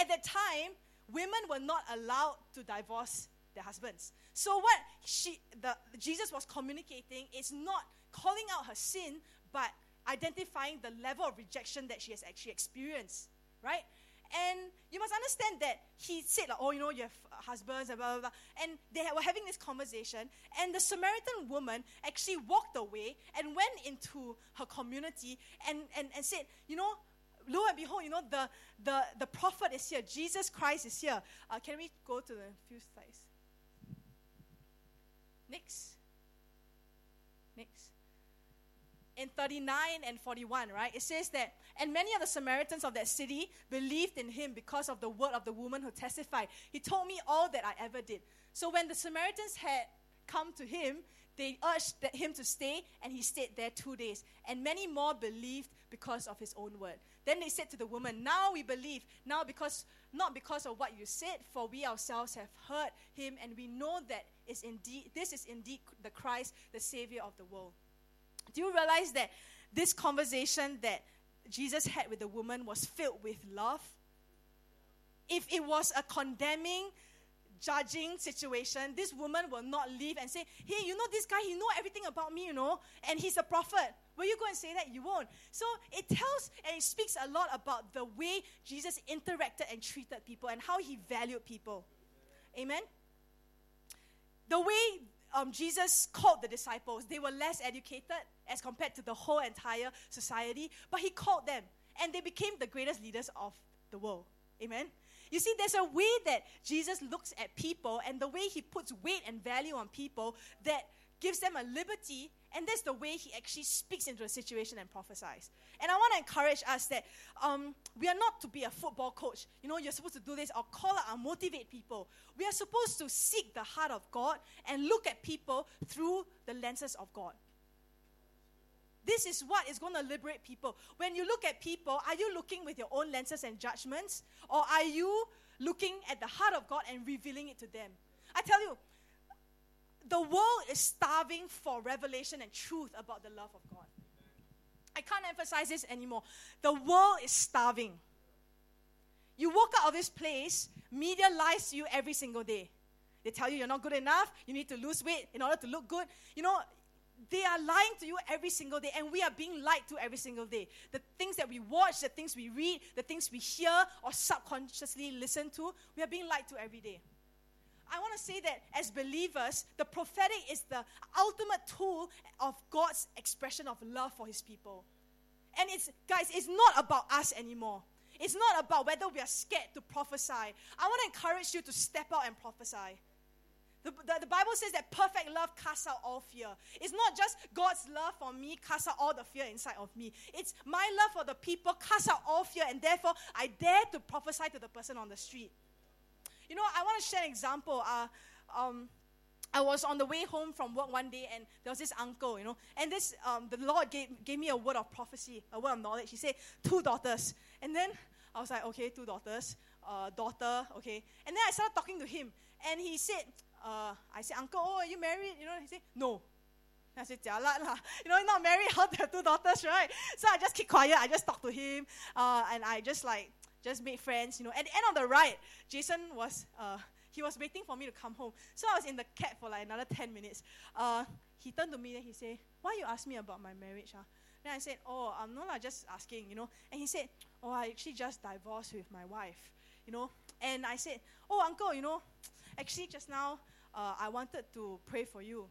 At that time, women were not allowed to divorce their husbands. So what she the Jesus was communicating is not calling out her sin, but identifying the level of rejection that she has actually experienced, right? And you must understand that he said, like, oh, you know, you have husbands and blah, blah, blah. And they were having this conversation. And the Samaritan woman actually walked away and went into her community and, and, and said, you know, lo and behold, you know, the, the, the prophet is here. Jesus Christ is here. Uh, can we go to the few slides? Next. Next in 39 and 41, right? It says that, and many of the Samaritans of that city believed in him because of the word of the woman who testified. He told me all that I ever did. So when the Samaritans had come to him, they urged him to stay, and he stayed there two days. And many more believed because of his own word. Then they said to the woman, Now we believe, now because not because of what you said, for we ourselves have heard him, and we know that is indeed this is indeed the Christ, the Savior of the world. Do you realize that this conversation that Jesus had with the woman was filled with love? If it was a condemning, judging situation, this woman will not leave and say, Hey, you know this guy, he know everything about me, you know, and he's a prophet. Will you go and say that? You won't. So it tells and it speaks a lot about the way Jesus interacted and treated people and how he valued people. Amen? The way um, Jesus called the disciples. They were less educated as compared to the whole entire society, but he called them, and they became the greatest leaders of the world. Amen. You see, there's a way that Jesus looks at people, and the way he puts weight and value on people that gives them a liberty, and that's the way he actually speaks into a situation and prophesies. And I want to encourage us that um, we are not to be a football coach. You know, you're supposed to do this or call out and motivate people. We are supposed to seek the heart of God and look at people through the lenses of God. This is what is going to liberate people. When you look at people, are you looking with your own lenses and judgments? Or are you looking at the heart of God and revealing it to them? I tell you, the world is starving for revelation and truth about the love of God. I can't emphasize this anymore. The world is starving. You walk out of this place, media lies to you every single day. They tell you you're not good enough, you need to lose weight in order to look good. You know, they are lying to you every single day, and we are being lied to every single day. The things that we watch, the things we read, the things we hear or subconsciously listen to, we are being lied to every day. I want to say that as believers, the prophetic is the ultimate tool of God's expression of love for his people. And it's, guys, it's not about us anymore. It's not about whether we are scared to prophesy. I want to encourage you to step out and prophesy. The, the, the, Bible says that perfect love casts out all fear. It's not just God's love for me casts out all the fear inside of me. It's my love for the people casts out all fear, and therefore I dare to prophesy to the person on the street. You know, I want to share an example. Uh, um, I was on the way home from work one day, and there was this uncle, you know, and this um, the Lord gave, gave me a word of prophecy, a word of knowledge. He said two daughters, and then I was like, okay, two daughters, uh, daughter, okay, and then I started talking to him, and he said, uh, I said, uncle, oh, are you married? You know, he said, no. I said, jialat lah. You know, not married, how to have two daughters, right? So I just keep quiet. I just talk to him, uh, and I just like just made friends, you know. At the end of the ride, Jason was, uh, he was waiting for me to come home. So I was in the cab for like another 10 minutes. Uh, he turned to me and he said, why you ask me about my marriage? Huh? Then I said, Oh, I'm not like just asking, you know. And he said, Oh, I actually just divorced with my wife, you know. And I said, Oh, uncle, you know, actually just now uh, I wanted to pray for you.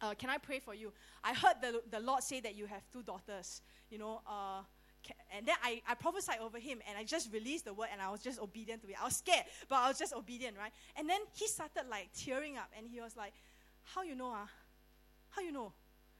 Uh, can I pray for you? I heard the, the Lord say that you have two daughters, you know. Uh, and then I, I prophesied over him and I just released the word and I was just obedient to it. I was scared, but I was just obedient, right? And then he started like tearing up and he was like, How you know, ah? How you know?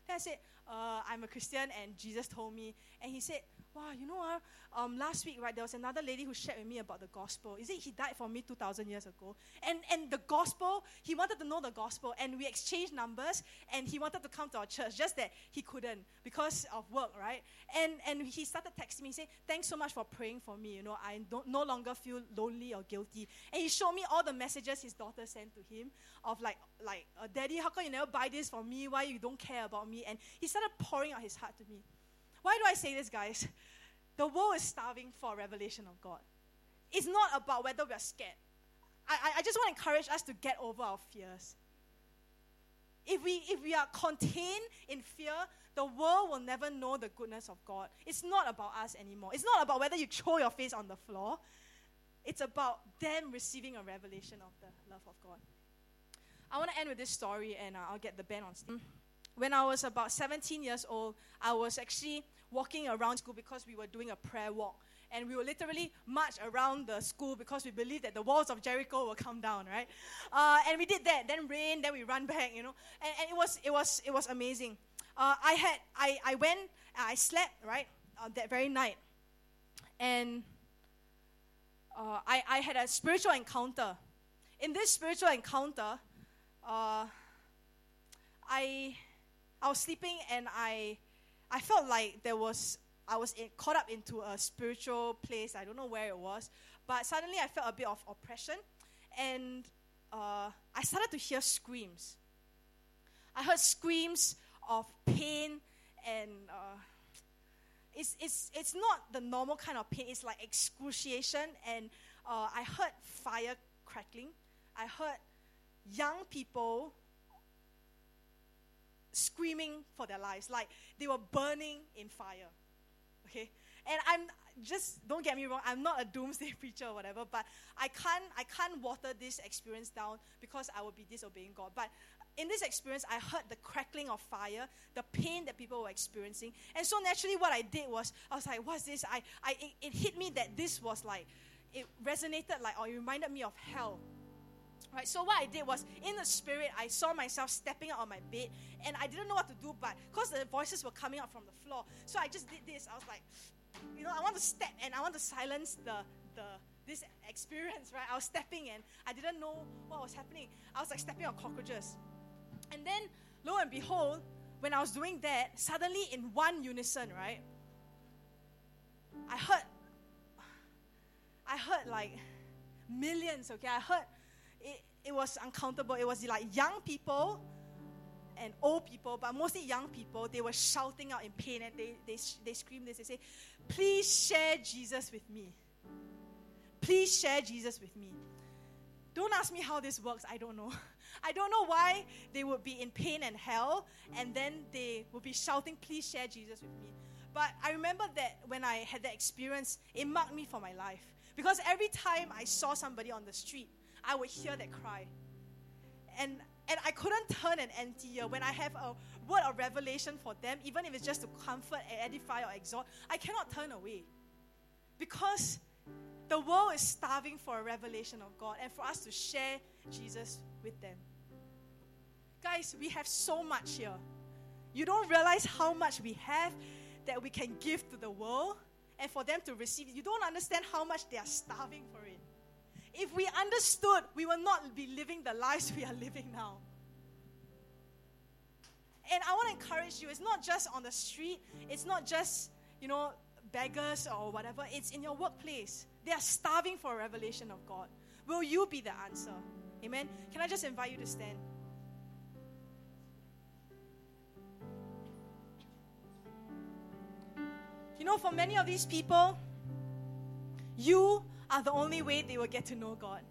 Then I said, uh, I'm a Christian and Jesus told me. And he said, wow, you know, uh, um, last week, right, there was another lady who shared with me about the gospel. Is it he died for me 2,000 years ago? And, and the gospel, he wanted to know the gospel, and we exchanged numbers, and he wanted to come to our church, just that he couldn't because of work, right? And, and he started texting me, saying, thanks so much for praying for me. You know, I don't, no longer feel lonely or guilty. And he showed me all the messages his daughter sent to him of like, like, uh, Daddy, how come you never buy this for me? Why you don't care about me? And he started pouring out his heart to me. Why do I say this, guys? The world is starving for revelation of God. It's not about whether we're scared. I, I just want to encourage us to get over our fears. If we, if we are contained in fear, the world will never know the goodness of God. It's not about us anymore. It's not about whether you throw your face on the floor. It's about them receiving a revelation of the love of God. I want to end with this story, and uh, I'll get the band on stage when I was about 17 years old, I was actually walking around school because we were doing a prayer walk. And we would literally march around the school because we believed that the walls of Jericho will come down, right? Uh, and we did that. Then rain, then we run back, you know. And, and it was it was it was amazing. Uh, I had I, I went I slept right uh, that very night, and uh, I I had a spiritual encounter. In this spiritual encounter, uh, I I was sleeping and I, I felt like there was, I was in, caught up into a spiritual place. I don't know where it was, but suddenly I felt a bit of oppression, and uh, I started to hear screams. I heard screams of pain and. Uh, it's, it's, it's not the normal kind of pain, it's like excruciation. And uh, I heard fire crackling. I heard young people screaming for their lives, like they were burning in fire. Okay? And I'm just don't get me wrong, I'm not a doomsday preacher or whatever, but I can't I can't water this experience down because I will be disobeying God. But in this experience, I heard the crackling of fire, the pain that people were experiencing. And so naturally what I did was I was like, what's this? I, I it, it hit me that this was like it resonated like or it reminded me of hell Right, so what I did was in the spirit, I saw myself stepping out on my bed, and I didn't know what to do, but because the voices were coming out from the floor, so I just did this. I was like, you know, I want to step and I want to silence the the this experience, right? I was stepping and I didn't know what was happening. I was like stepping on cockroaches. And then, lo and behold, when I was doing that, suddenly in one unison, right? I heard I heard like millions, okay? I heard it, it was uncountable. It was like young people and old people, but mostly young people, they were shouting out in pain and they, they, they screamed this. They say, Please share Jesus with me. Please share Jesus with me. Don't ask me how this works. I don't know. I don't know why they would be in pain and hell and then they would be shouting, Please share Jesus with me. But I remember that when I had that experience, it marked me for my life. Because every time I saw somebody on the street, I would hear that cry. And and I couldn't turn an empty ear when I have a word of revelation for them, even if it's just to comfort, and edify, or exhort. I cannot turn away because the world is starving for a revelation of God and for us to share Jesus with them. Guys, we have so much here. You don't realize how much we have that we can give to the world and for them to receive. You don't understand how much they are starving for it if we understood, we will not be living the lives we are living now. And I want to encourage you, it's not just on the street, it's not just, you know, beggars or whatever, it's in your workplace. They are starving for a revelation of God. Will you be the answer? Amen. Can I just invite you to stand? You know, for many of these people, you are the only way they will get to know God.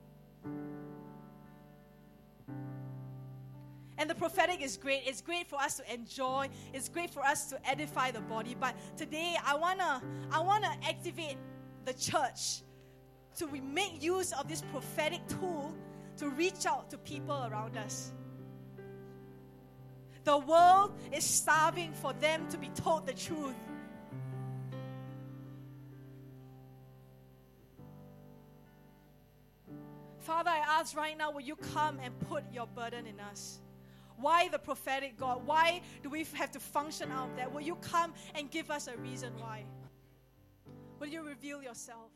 And the prophetic is great. It's great for us to enjoy. It's great for us to edify the body. But today I wanna I wanna activate the church to make use of this prophetic tool to reach out to people around us. The world is starving for them to be told the truth. Father, I ask right now, will you come and put your burden in us? Why the prophetic God? Why do we have to function out of that? Will you come and give us a reason why? Will you reveal yourself?